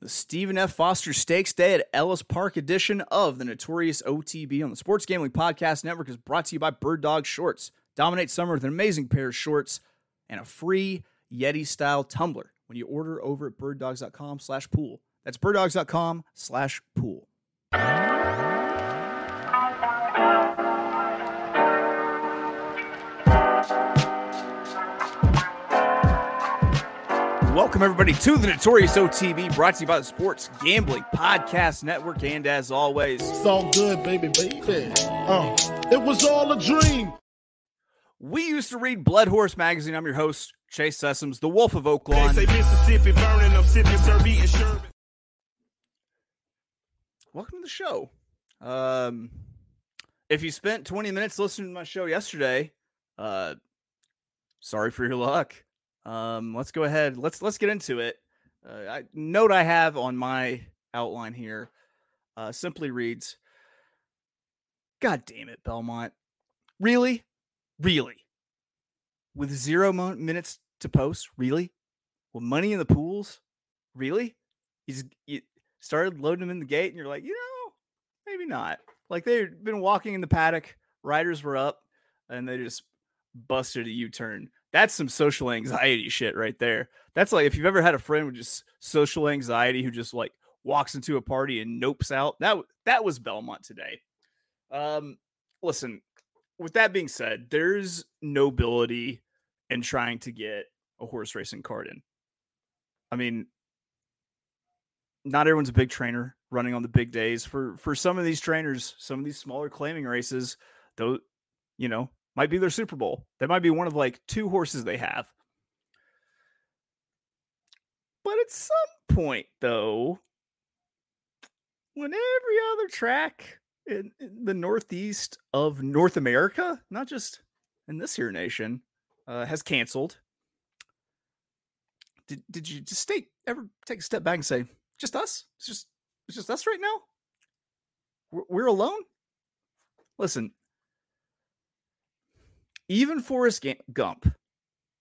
the Stephen F. Foster Stakes Day at Ellis Park edition of the Notorious OTB on the Sports Gambling Podcast Network is brought to you by Bird Dog Shorts. Dominate summer with an amazing pair of shorts and a free Yeti style tumbler when you order over at birddogs.com slash pool. That's birddogs.com slash pool. Welcome, everybody, to the Notorious OTB, brought to you by the Sports Gambling Podcast Network. And as always, It's all good, baby, baby. Uh, it was all a dream. we used to read Blood Horse Magazine. I'm your host, Chase Sessoms, the Wolf of Oaklawn They say Mississippi burning, I'm sipping, sherbet. Welcome to the show. Um, if you spent 20 minutes listening to my show yesterday, uh, sorry for your luck. Um, let's go ahead. Let's let's get into it. Uh, I, note I have on my outline here uh, simply reads, "God damn it, Belmont! Really, really, with zero mo- minutes to post, really, with money in the pools, really." He's you started loading them in the gate, and you're like, you know, maybe not. Like they'd been walking in the paddock, riders were up, and they just busted a U-turn. That's some social anxiety shit right there. That's like if you've ever had a friend with just social anxiety who just like walks into a party and nopes out. That that was Belmont today. Um, listen. With that being said, there's nobility in trying to get a horse racing card in. I mean, not everyone's a big trainer running on the big days. For for some of these trainers, some of these smaller claiming races, though, you know, might be their Super Bowl. That might be one of like two horses they have. But at some point, though, when every other track in, in the Northeast of North America, not just in this here nation, uh, has canceled. Did, did you just take ever take a step back and say, just us? It's just it's just us right now. We're, we're alone. Listen, even Forrest Gump.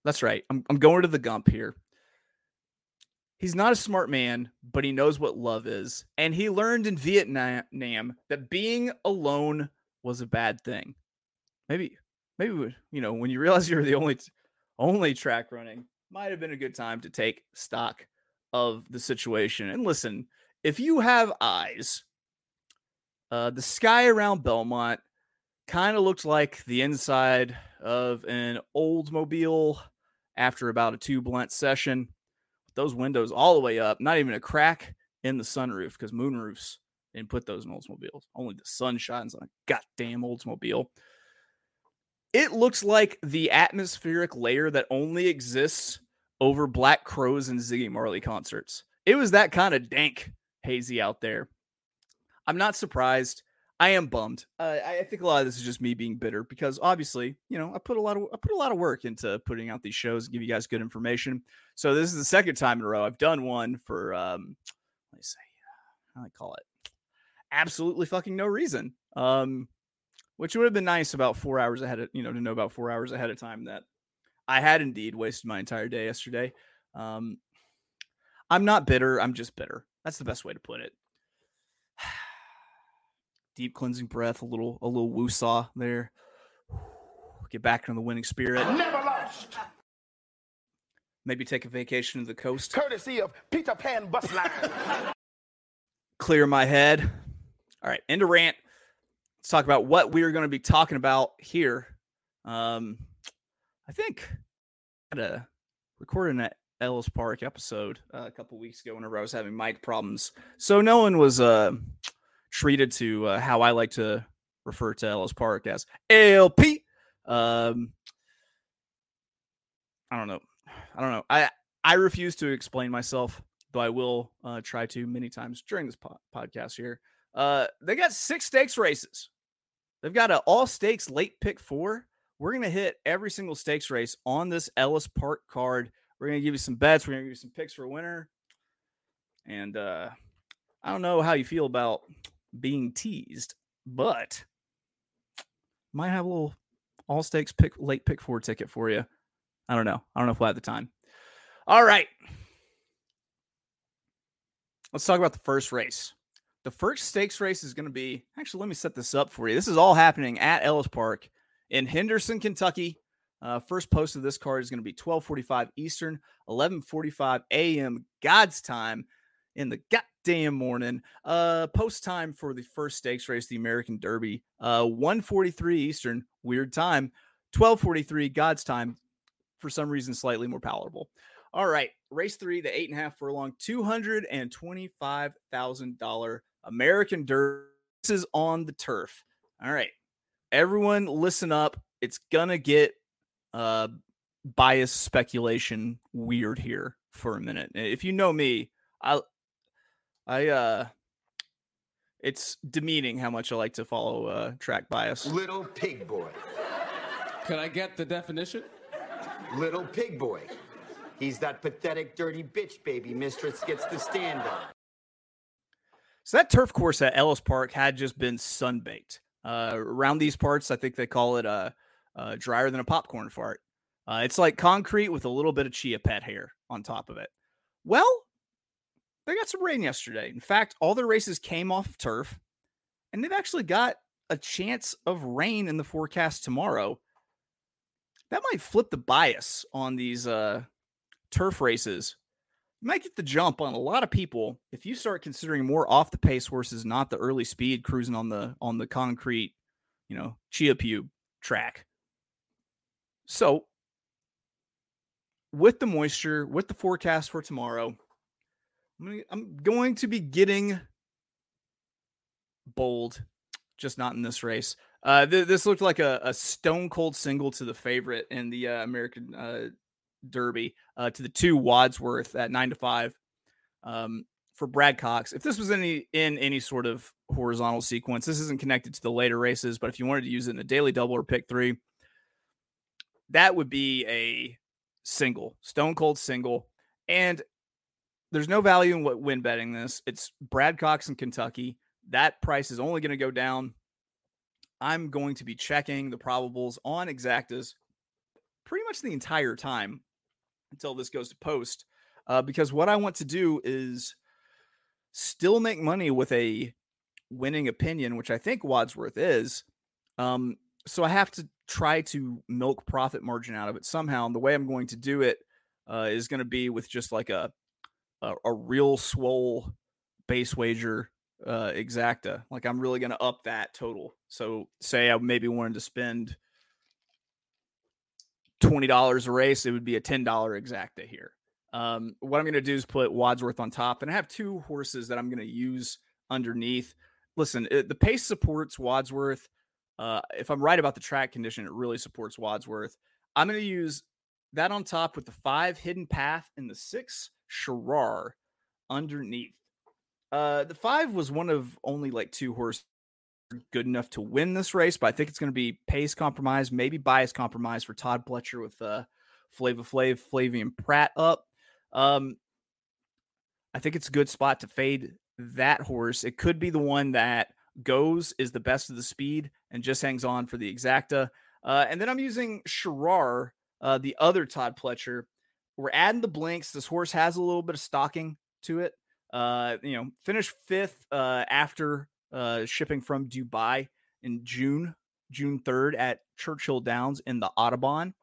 That's right. I'm I'm going to the Gump here. He's not a smart man, but he knows what love is, and he learned in Vietnam that being alone was a bad thing. Maybe maybe you know when you realize you're the only only track running might have been a good time to take stock of the situation. And listen, if you have eyes, uh, the sky around Belmont kind of looked like the inside of an Oldsmobile after about a two blunt session. Those windows all the way up, not even a crack in the sunroof because moonroofs didn't put those in Oldsmobiles. Only the sun shines on a goddamn Oldsmobile. It looks like the atmospheric layer that only exists over Black Crowes and Ziggy Marley concerts. It was that kind of dank, hazy out there. I'm not surprised. I am bummed. Uh, I think a lot of this is just me being bitter because obviously, you know, I put a lot of I put a lot of work into putting out these shows, and give you guys good information. So this is the second time in a row I've done one for um, let me say, how do I call it? Absolutely fucking no reason. Um, which would have been nice about four hours ahead of you know to know about four hours ahead of time that I had indeed wasted my entire day yesterday. Um, I'm not bitter. I'm just bitter. That's the best way to put it. Deep cleansing breath, a little, a little woosaw there. Get back into the winning spirit. Never lost. Maybe take a vacation to the coast. Courtesy of Peter Pan Bus Line. Clear my head. All right, end of rant. Let's talk about what we are going to be talking about here. Um, I think I had a recording at Ellis Park episode uh, a couple weeks ago whenever I was having mic problems. So no one was uh, treated to uh, how I like to refer to Ellis Park as ALP. Um, I don't know. I don't know. I I refuse to explain myself, though I will uh, try to many times during this po- podcast here. Uh, they got six stakes races. They've got an all stakes late pick four. We're gonna hit every single stakes race on this Ellis Park card. We're gonna give you some bets. We're gonna give you some picks for a winner. And uh, I don't know how you feel about being teased, but might have a little all stakes pick late pick four ticket for you. I don't know. I don't know if we'll have the time. All right. let's talk about the first race. The first stakes race is going to be actually, let me set this up for you. This is all happening at Ellis Park in Henderson, Kentucky. Uh, first post of this card is going to be 12:45 Eastern, 11:45 a.m. God's time in the goddamn morning. Uh, post time for the first stakes race, the American Derby, uh, 1:43 Eastern, weird time, 12:43 God's time. For some reason, slightly more palatable. All right, race three, the eight and a half furlong, two hundred and twenty-five thousand dollar American Derby. This is on the turf. All right, everyone, listen up. It's gonna get uh bias speculation weird here for a minute. If you know me, I I uh it's demeaning how much I like to follow uh track bias. Little pig boy. Can I get the definition? Little pig boy. He's that pathetic, dirty bitch baby mistress gets to stand on. So that turf course at Ellis Park had just been sunbaked. Uh, around these parts, I think they call it uh, uh, drier than a popcorn fart. Uh, it's like concrete with a little bit of chia pet hair on top of it. Well, they got some rain yesterday. In fact, all their races came off of turf, and they've actually got a chance of rain in the forecast tomorrow. That might flip the bias on these uh, turf races. You might get the jump on a lot of people if you start considering more off the pace horses, not the early speed cruising on the on the concrete, you know, chia pube track. So, with the moisture, with the forecast for tomorrow, I'm, gonna, I'm going to be getting bold, just not in this race. Uh, th- this looked like a, a, stone cold single to the favorite in the uh, American uh, Derby uh, to the two Wadsworth at nine to five um, for Brad Cox. If this was any in any sort of horizontal sequence, this isn't connected to the later races, but if you wanted to use it in a daily double or pick three, that would be a single, stone cold single. And there's no value in what win betting this. It's Brad Cox in Kentucky. That price is only going to go down. I'm going to be checking the probables on exactas pretty much the entire time until this goes to post. Uh, because what I want to do is still make money with a winning opinion, which I think Wadsworth is. Um, so I have to try to milk profit margin out of it somehow. And the way I'm going to do it uh, is going to be with just like a a, a real swole base wager uh, exacta. Like I'm really going to up that total. So say I maybe wanted to spend twenty dollars a race, it would be a ten dollar exacta here. Um, what I'm going to do is put Wadsworth on top, and I have two horses that I'm going to use underneath. Listen, it, the pace supports Wadsworth. Uh, if I'm right about the track condition, it really supports Wadsworth. I'm going to use that on top with the five hidden path and the six Sharar underneath. Uh, the five was one of only like two horses good enough to win this race, but I think it's going to be pace compromise, maybe bias compromise for Todd Pletcher with uh, Flava Flav, Flavien Prat up. Um, I think it's a good spot to fade that horse. It could be the one that goes is the best of the speed and just hangs on for the exacta. Uh, and then I'm using Sharar, uh, the other Todd Pletcher. We're adding the blinks. This horse has a little bit of stocking to it. Uh, you know, finished fifth uh, after uh, shipping from Dubai in June, June 3rd at Churchill Downs in the Audubon,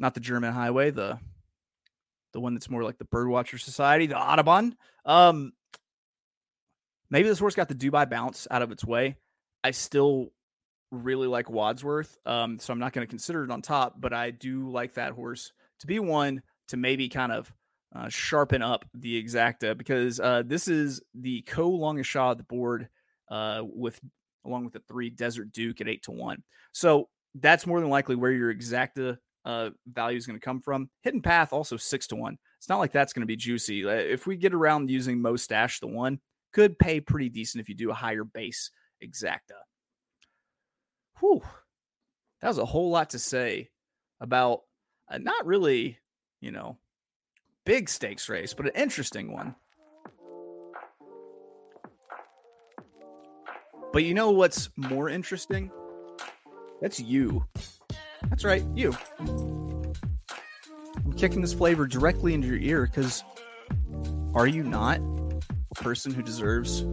not the German highway, the the one that's more like the Birdwatcher Society, the Audubon. Um, maybe this horse got the Dubai bounce out of its way. I still really like Wadsworth, um, so I'm not going to consider it on top, but I do like that horse to be one to maybe kind of uh, sharpen up the exacta because uh, this is the co longest shot of the board uh, with along with the three Desert Duke at eight to one. So that's more than likely where your exacta uh, value is going to come from. Hidden Path also six to one. It's not like that's going to be juicy. Uh, if we get around using Mo Stash, the one could pay pretty decent if you do a higher base exacta. Whew, that was a whole lot to say about a not really, you know, big stakes race, but an interesting one. But you know what's more interesting? That's you. That's right, you. I'm kicking this flavor directly into your ear because are you not a person who deserves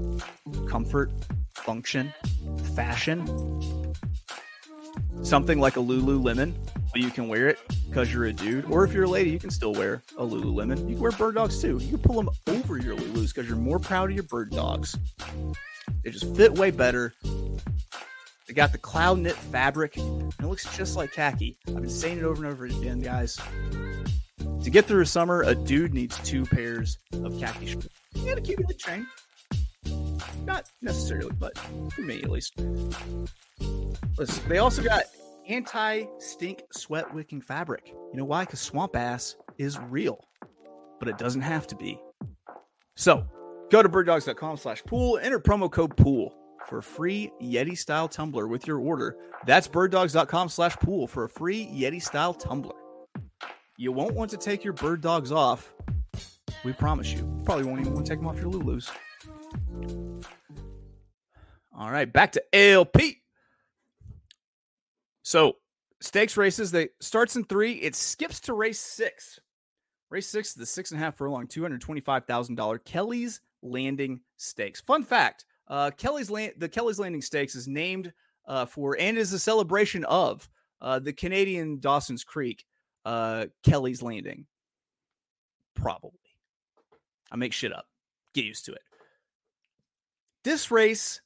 comfort, function, fashion. Something like a Lululemon, but you can wear it because you're a dude. Or if you're a lady, you can still wear a Lululemon. You can wear bird dogs too. You can pull them over your Lulus because you're more proud of your bird dogs. They just fit way better. They got the cloud knit fabric, and it looks just like khaki. I've been saying it over and over again, guys. To get through a summer, a dude needs two pairs of khaki shorts and a cumulative chain. Not necessarily, but for me at least. Listen, they also got anti-stink sweat wicking fabric. You know why? Because swamp ass is real, but it doesn't have to be. So go to birddogs.com slash pool, enter promo code pool for a free Yeti style tumbler with your order. That's birddogs.com slash pool for a free Yeti style tumbler. You won't want to take your bird dogs off. We promise you. Probably won't even want to take them off your Lulus. All right, back to ALP. So stakes races, they starts in three, it skips to race six. Race six is the six and a half furlong, two hundred twenty-five thousand dollar Kelly's Landing Stakes. Fun fact: uh, Kelly's Land, the Kelly's Landing Stakes is named uh, for and is a celebration of uh, the Canadian Dawson's Creek uh, Kelly's Landing. Probably, I make shit up. Get used to it. This race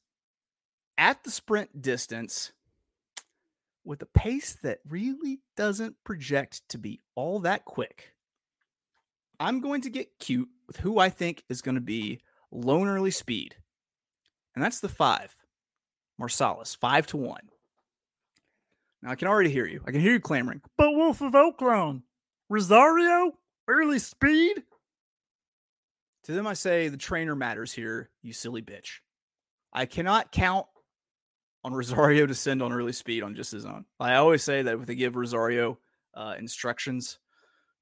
at the sprint distance with a pace that really doesn't project to be all that quick. I'm going to get cute with who I think is going to be lone early speed. And that's the five. Marsalis, five to one. Now I can already hear you. I can hear you clamoring. But Wolf of Oaklawn, Rosario, early speed. To them, I say the trainer matters here, you silly bitch. I cannot count on Rosario to send on early speed on just his own. I always say that if they give Rosario uh, instructions,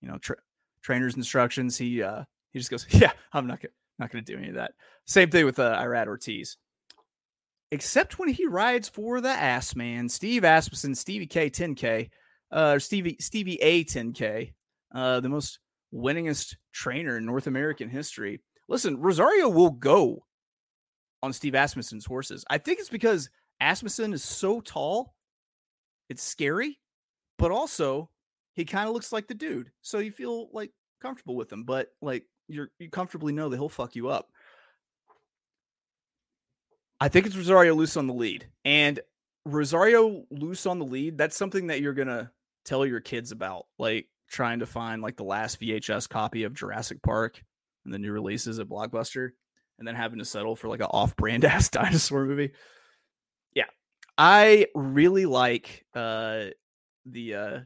you know, tra- trainer's instructions, he uh, he just goes, "Yeah, I'm not gonna not gonna do any of that." Same thing with uh, Irad Ortiz, except when he rides for the ass man, Steve Asmussen, Stevie K 10K, uh, Stevie Stevie A 10K, uh, the most winningest trainer in North American history. Listen, Rosario will go on Steve Asmussen's horses. I think it's because Asmussen is so tall, it's scary, but also he kind of looks like the dude. So you feel like comfortable with him, but like you're you comfortably know that he'll fuck you up. I think it's Rosario loose on the lead. And Rosario loose on the lead, that's something that you're gonna tell your kids about. Like trying to find like the last VHS copy of Jurassic Park and the new releases at Blockbuster, and then having to settle for like an off-brand ass dinosaur movie. I really like uh the uh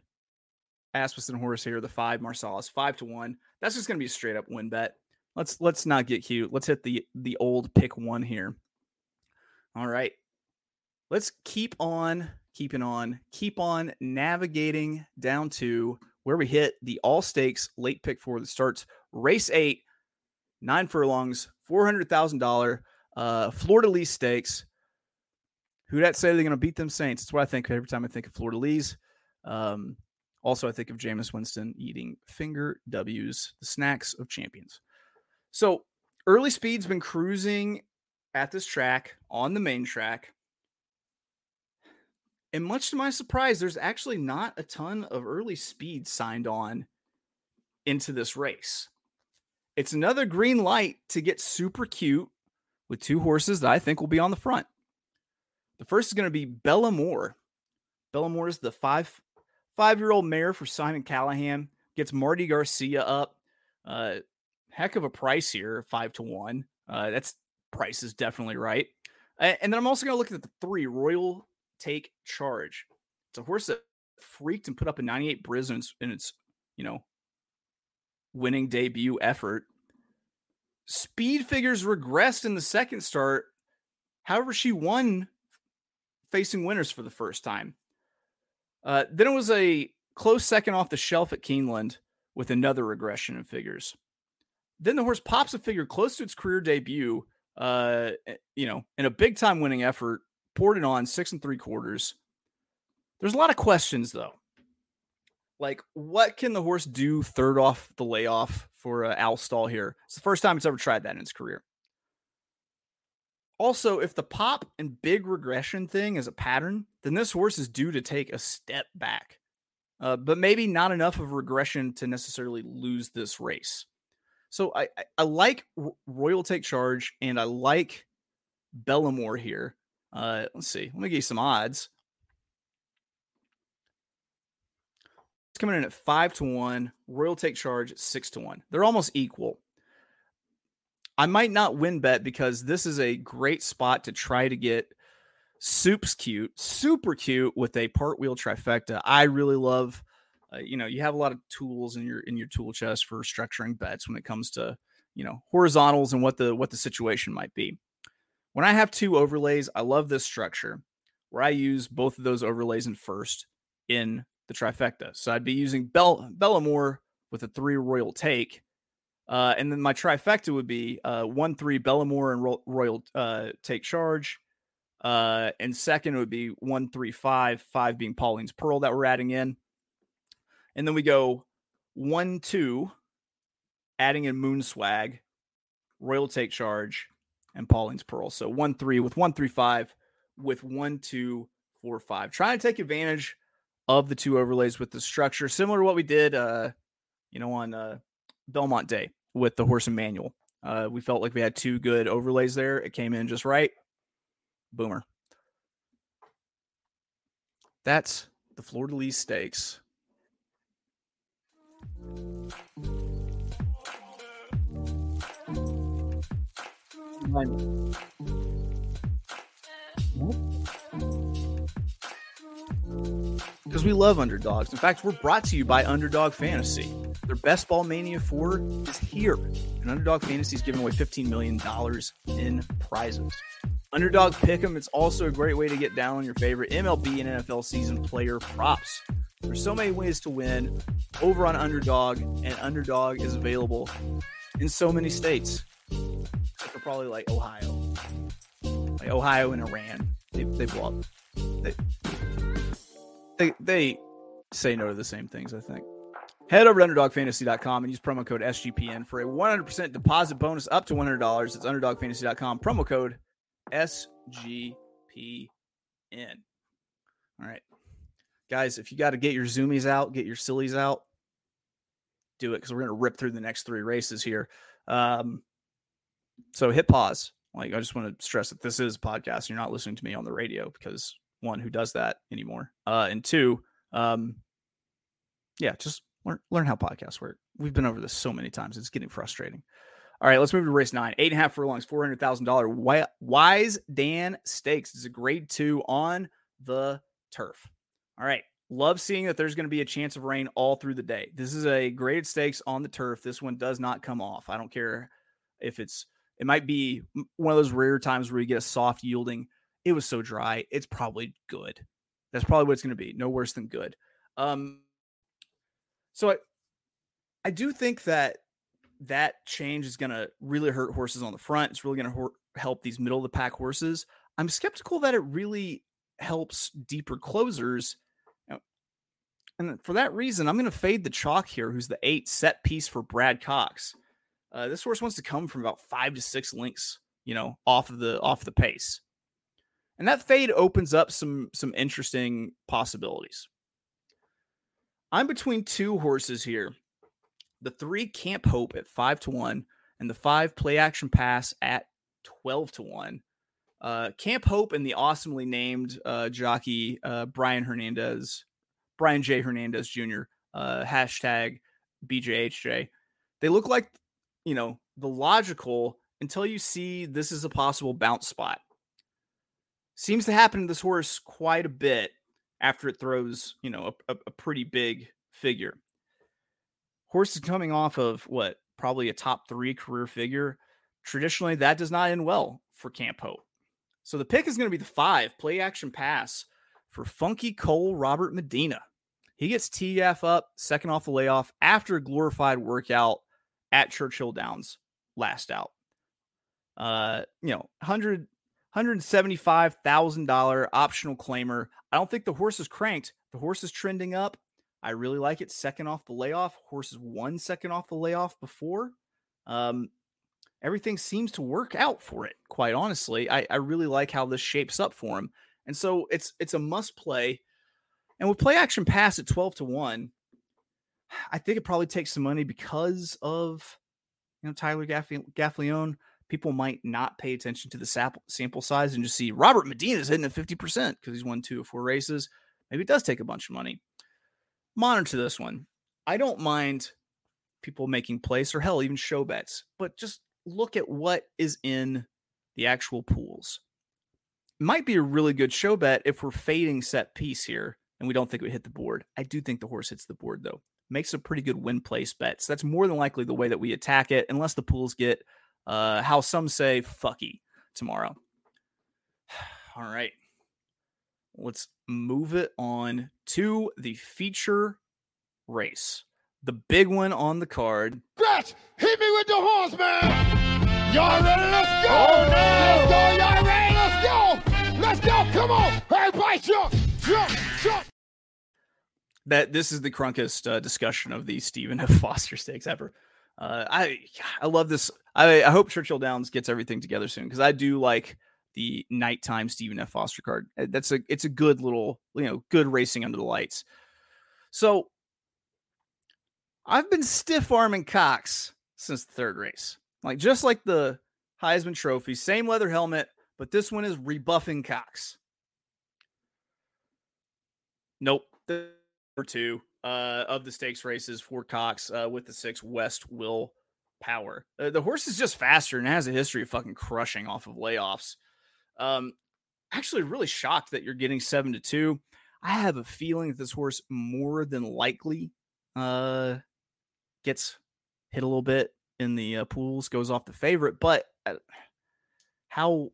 Asmussen horse here, the five Marsalis, five to one. That's just gonna be a straight up win bet. Let's let's not get cute. Let's hit the the old pick one here. All right. Let's keep on keeping on, keep on navigating down to where we hit the all stakes late pick four that starts race eight, nine furlongs, four hundred thousand uh Fleur de Lis stakes. Who that say they're gonna beat them Saints? That's what I think every time I think of Fleur de Lis. Um, also, I think of Jameis Winston eating finger W's, the snacks of champions. So early speed's been cruising at this track on the main track. And much to my surprise, there's actually not a ton of early speed signed on into this race. It's another green light to get super cute with two horses that I think will be on the front. The first is going to be Bella Moore. Bella Moore is the five five year old mare for Simon Callaghan. Gets Marty Garcia up. Uh, heck of a price here, five to one. Uh, that's price is definitely right. And, then I'm also going to look at the three Royal Take Charge. It's a horse that freaked and put up a 98 Briz in its you know, winning debut effort. Speed figures regressed in the second start. However, she won facing winners for the first time. Uh, then it was a close second off the shelf at Keeneland with another regression in figures. Then the horse pops a figure close to its career debut, uh, you know, in a big time winning effort, poured it on six and three quarters. There's a lot of questions though. Like, what can the horse do third off the layoff for uh, Al Stall here? It's the first time it's ever tried that in its career. Also, if the pop and big regression thing is a pattern, then this horse is due to take a step back, uh, but maybe not enough of regression to necessarily lose this race. So I, I, I like Royal Take Charge and I like Bellamore here. Uh, let's see. Let me give you some odds. It's coming in at five to one. Royal Take Charge six to one. They're almost equal. I might not win bet because this is a great spot to try to get Soup's cute, super cute with a part wheel trifecta. I really love. Uh, you know, you have a lot of tools in your in your tool chest for structuring bets when it comes to you know horizontals and what the what the situation might be. When I have two overlays, I love this structure where I use both of those overlays in first in the trifecta. So I'd be using Bell Bellamore with a three royal take. Uh, and then my trifecta would be uh, one three Bellamore and Ro- Royal uh, take charge, uh, and second would be one three five five being Pauline's Pearl that we're adding in, and then we go one two, adding in Moon Swag, Royal take charge, and Pauline's Pearl. So one three with one three five with one two four five. Trying to take advantage of the two overlays with the structure, similar to what we did, uh, you know, on uh, Belmont Day with the horse and manual. Uh, we felt like we had two good overlays there. It came in just right. Boomer. That's the de Lis Stakes. Because we love underdogs. In fact, we're brought to you by Underdog Fantasy. Best Ball Mania 4 is here. And Underdog Fantasy is giving away $15 million in prizes. Underdog Pick'em, it's also a great way to get down on your favorite MLB and NFL season player props. There's so many ways to win over on Underdog, and Underdog is available in so many states. For probably like Ohio. Like Ohio and Iran. They, they blow up. They, they, they say no to the same things, I think. Head over to UnderdogFantasy.com and use promo code SGPN for a 100% deposit bonus up to $100. It's UnderdogFantasy.com, promo code SGPN. All right. Guys, if you got to get your zoomies out, get your sillies out, do it because we're going to rip through the next three races here. Um, so hit pause. Like, I just want to stress that this is a podcast. You're not listening to me on the radio because one, who does that anymore? Uh, and two, um, yeah, just learn, learn how podcasts work. We've been over this so many times. It's getting frustrating. All right, let's move to race nine. Eight and a half furlongs, four hundred thousand dollar Wise Dan Stakes. It's a grade two on the turf. All right, love seeing that there's going to be a chance of rain all through the day. This is a graded stakes on the turf. This one does not come off. I don't care if it's. It might be one of those rare times where you get a soft yielding. It was so dry. It's probably good. That's probably what it's going to be. No worse than good. Um, so I, I do think that that change is going to really hurt horses on the front. It's really going to help these middle of the pack horses. I'm skeptical that it really helps deeper closers. And for that reason, I'm going to fade the chalk here, who's the eight set piece for Brad Cox. Uh, this horse wants to come from about five to six links, you know, off of the off the pace, and that fade opens up some some interesting possibilities. I'm between two horses here. The three Camp Hope at five to one, and the five Play Action Pass at twelve to one. Uh, Camp Hope and the awesomely named uh, jockey uh, Brian Hernandez, Brian J Hernandez Jr. Uh, hashtag BJHJ. They look like you know the logical until you see this is a possible bounce spot. Seems to happen to this horse quite a bit after it throws, you know, a, a pretty big figure. Horse is coming off of what probably a top three career figure. Traditionally, that does not end well for Camp Hope. So the pick is going to be the five play action pass for Funky Cole Robert Medina. He gets TF up second off the layoff after a glorified workout at Churchill Downs last out. Uh, you know, 100 $175,000 optional claimer. I don't think the horse is cranked. The horse is trending up. I really like it. Second off the layoff. Horse is one second off the layoff before. Um, everything seems to work out for it, quite honestly. I, I really like how this shapes up for him. And so it's it's a must play. And with play action pass at 12 to 1, I think it probably takes some money because of you know Tyler Gaff- Gaffalione. People might not pay attention to the sample, size and just see Robert Medina's hitting at 50% because he's won two or four races. Maybe it does take a bunch of money. Monitor this one. I don't mind people making place or hell, even show bets, but just look at what is in the actual pools. Might be a really good show bet if we're fading set piece here and we don't think we hit the board. I do think the horse hits the board though. Makes a pretty good win place bets. That's more than likely the way that we attack it, unless the pools get uh how some say fucky tomorrow. All right. Let's move it on to the feature race. The big one on the card. Scratch! Hit me with the horse, man! Y'all ready? Let's go! Oh, no. Let's go! Y'all ready? Let's go! Let's go! Come on! Everybody jump! Jump! Jump! that this is the crunkest uh, discussion of the Stephen F. Foster stakes ever. Uh, I I love this. I, I hope Churchill Downs gets everything together soon because I do like the nighttime Stephen F. Foster card. Uh, That's a it's a good little you know good racing under the lights. So I've been stiff arming Cox since the third race, like just like the Heisman Trophy, same leather helmet, but this one is rebuffing Cox. Nope. Number two uh, of the stakes races for Cox uh, with the six West Will Power. Uh, the horse is just faster and has a history of fucking crushing off of layoffs. Um, actually, really shocked that you're getting seven to two. I have a feeling that this horse more than likely uh, gets hit a little bit in the uh, pools, goes off the favorite, but uh, how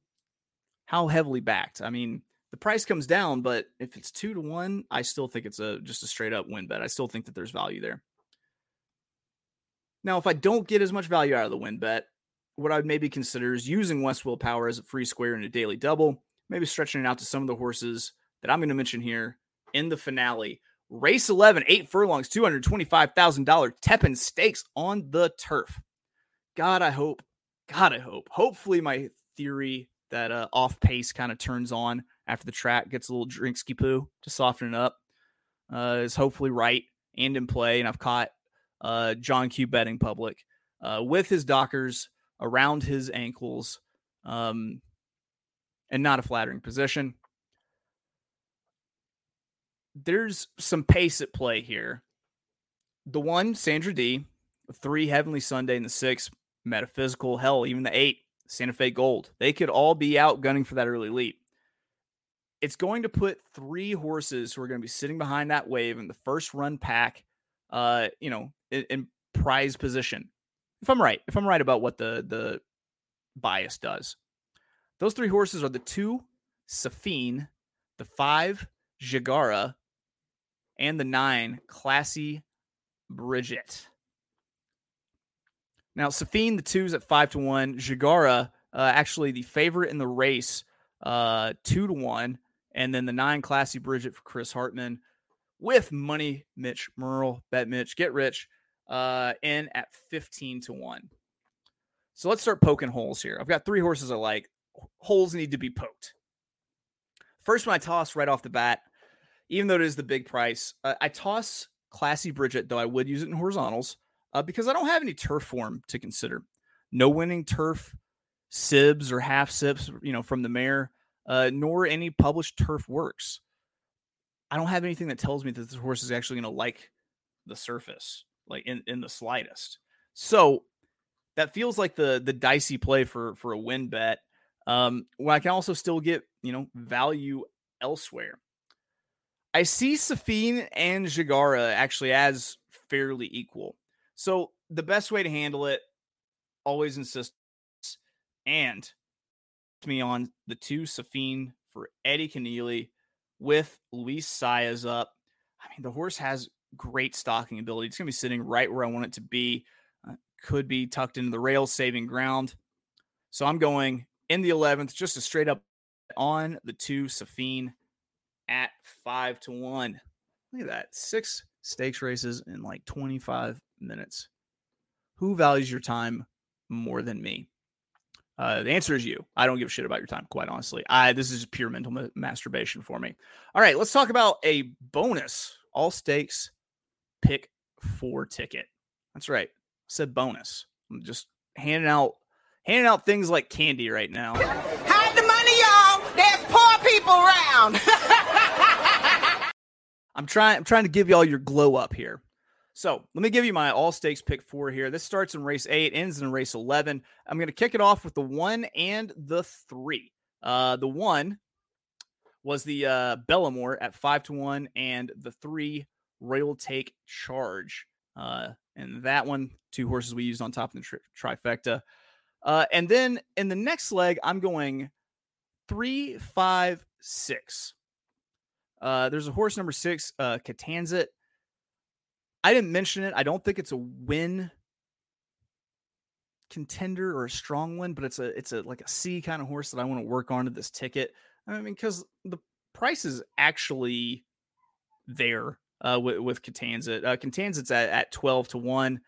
how heavily backed? I mean, the price comes down, but if it's two to one, I still think it's a just a straight up win bet. I still think that there's value there. Now, if I don't get as much value out of the win bet, what I'd maybe consider is using West Will Power as a free square in a daily double, maybe stretching it out to some of the horses that I'm going to mention here in the finale. Race 11, eight furlongs, $225,000 Tepin stakes on the turf. God, I hope, God, I hope, hopefully my theory that uh, off pace kind of turns on after the track gets a little drinksky poo to soften it up uh, is hopefully right and in play. And I've caught uh, John Q betting public uh, with his dockers around his ankles um, and not a flattering position. There's some pace at play here. The one, Sandra D, three, Heavenly Sunday, and the six, Metaphysical, hell, even the eight, Santa Fe Gold. They could all be out gunning for that early leap. It's going to put three horses who are going to be sitting behind that wave in the first run pack, uh, you know, in, in prize position. If I'm right, if I'm right about what the the bias does, those three horses are the two Safine, the five Jagara, and the nine Classy Bridget. Now, Safine, the two's at five to one. Jagara, uh, actually the favorite in the race, uh, two to one. And then the nine Classy Bridget for Chris Hartman with money, Mitch Murrill, bet Mitch, get rich, uh, in at 15 to one. So let's start poking holes here. I've got three horses I like. Holes need to be poked. First one I toss right off the bat, even though it is the big price, uh, I toss Classy Bridget, though I would use it in horizontals uh, because I don't have any turf form to consider. No winning turf sibs or half sips, you know, from the mare, uh, nor any published turf works. I don't have anything that tells me that this horse is actually going to like the surface, like in, in the slightest. So that feels like the the dicey play for for a win bet. Um, when I can also still get you know value elsewhere. I see Safine and Jagara actually as fairly equal. So the best way to handle it, always insist and me on the two Safine for Eddie Kenneally with Luis Saez up. I mean, the horse has great stalking ability. It's going to be sitting right where I want it to be. Uh, could be tucked into the rail, saving ground. So I'm going in the 11th, just a straight up on the two Safine at five to one. Look at that. Six stakes races in like 25 minutes. Who values your time more than me? Uh, the answer is you. I don't give a shit about your time, quite honestly. I this is pure mental ma- masturbation for me. All right, let's talk about a bonus all stakes pick four ticket. That's right. I said bonus. I'm just handing out handing out things like candy right now. Hide the money, y'all. There's poor people around. I'm trying I'm trying to give y'all your glow up here. So let me give you my all stakes pick four here. This starts in race eight, ends in race 11. I'm going to kick it off with the one and the three. Uh, the one was the uh, Bellamore at five to one, and the three Royal Take Charge. Uh, and that one, two horses we used on top of the tri- trifecta. Uh, and then in the next leg, I'm going three, five, six. Uh, there's a horse number six, uh, Catanzit. I didn't mention it. I don't think it's a win contender or a strong one, but it's a it's a like a C kind of horse that I want to work on to this ticket. I mean, because the price is actually there uh, with with Catanzit. Uh, Catanzit's at at twelve to one.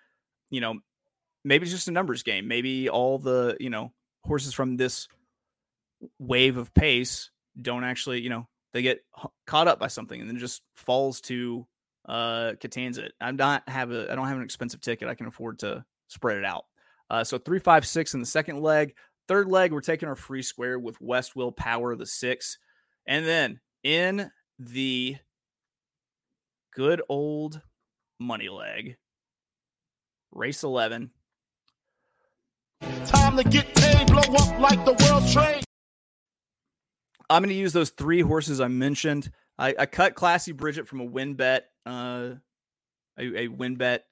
You know, maybe it's just a numbers game. Maybe all the you know horses from this wave of pace don't actually you know they get caught up by something and then just falls to uh Catanzit. I'm not have a I don't have an expensive ticket. I can afford to spread it out. Uh so three five six in the second leg. Third leg, we're taking our free square with West Will Power the six. And then in the good old money leg, race 11. Time to get paid, blow up like the world's trade. I'm going to use those three horses I mentioned. I, I cut Classy Bridget from a win bet, uh, a, a win bet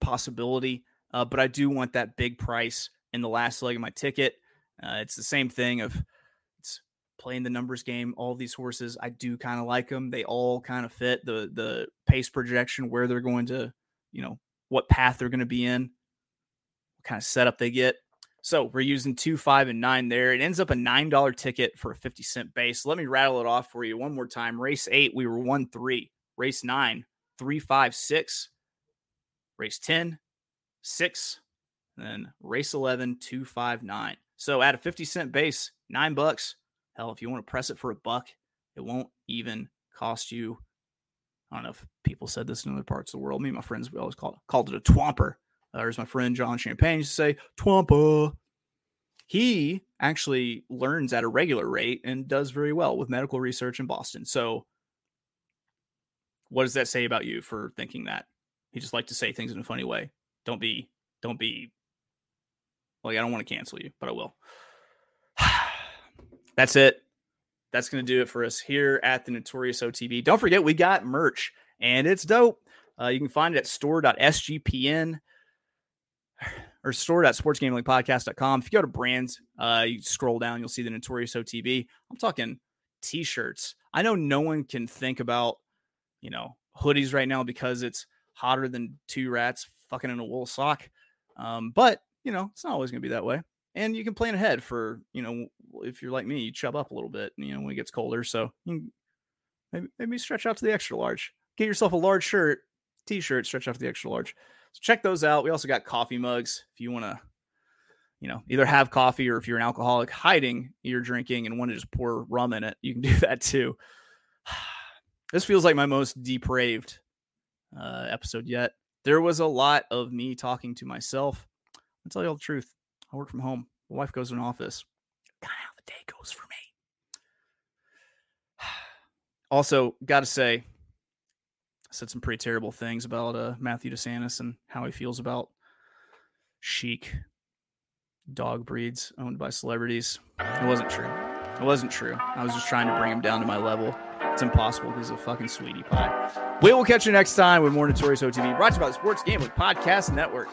possibility, uh, but I do want that big price in the last leg of my ticket. Uh, it's the same thing of playing the numbers game. All these horses, I do kind of like them. They all kind of fit the the pace projection, where they're going to, you know, what path they're going to be in, what kind of setup they get. So we're using two, five, and nine there. It ends up a nine dollar ticket for a fifty cent base. Let me rattle it off for you one more time. Race eight, we were one three. Race nine, three, five, six. Race 10, six. Then race 11, two, five, nine. So at a 50 cent base, nine bucks. Hell, if you want to press it for a buck, it won't even cost you. I don't know if people said this in other parts of the world. Me and my friends, we always called, called it a twomper. Uh, there's my friend John Champagne used to say, twomper. He actually learns at a regular rate and does very well with medical research in Boston. So, what does that say about you for thinking that? He just like to say things in a funny way. Don't be, don't be like, I don't want to cancel you, but I will. That's it. That's going to do it for us here at the Notorious OTB. Don't forget, we got merch and it's dope. Uh, you can find it at store.sgpn or store.sportsgamblingpodcast.com. If you go to brands, uh, you scroll down, you'll see the Notorious OTB. I'm talking t shirts. I know no one can think about, you know, hoodies right now because it's hotter than two rats fucking in a wool sock. Um, but, you know, it's not always going to be that way. And you can plan ahead for, you know, if you're like me, you chub up a little bit, you know, when it gets colder. So maybe, maybe stretch out to the extra large. Get yourself a large shirt, t shirt, stretch out to the extra large. So check those out. We also got coffee mugs if you want to, you know, either have coffee or if you're an alcoholic hiding your drinking and want to just pour rum in it, you can do that too. This feels like my most depraved uh, episode yet. There was a lot of me talking to myself. I'll tell you all the truth. I work from home. My wife goes to an office. Kind of how the day goes for me. Also, got to say, I said some pretty terrible things about uh, Matthew DeSantis and how he feels about chic dog breeds owned by celebrities. It wasn't true. It wasn't true. I was just trying to bring him down to my level. It's impossible He's a fucking sweetie pie. We will catch you next time with more Notorious OTB brought to you by the Sports Gambling Podcast Network.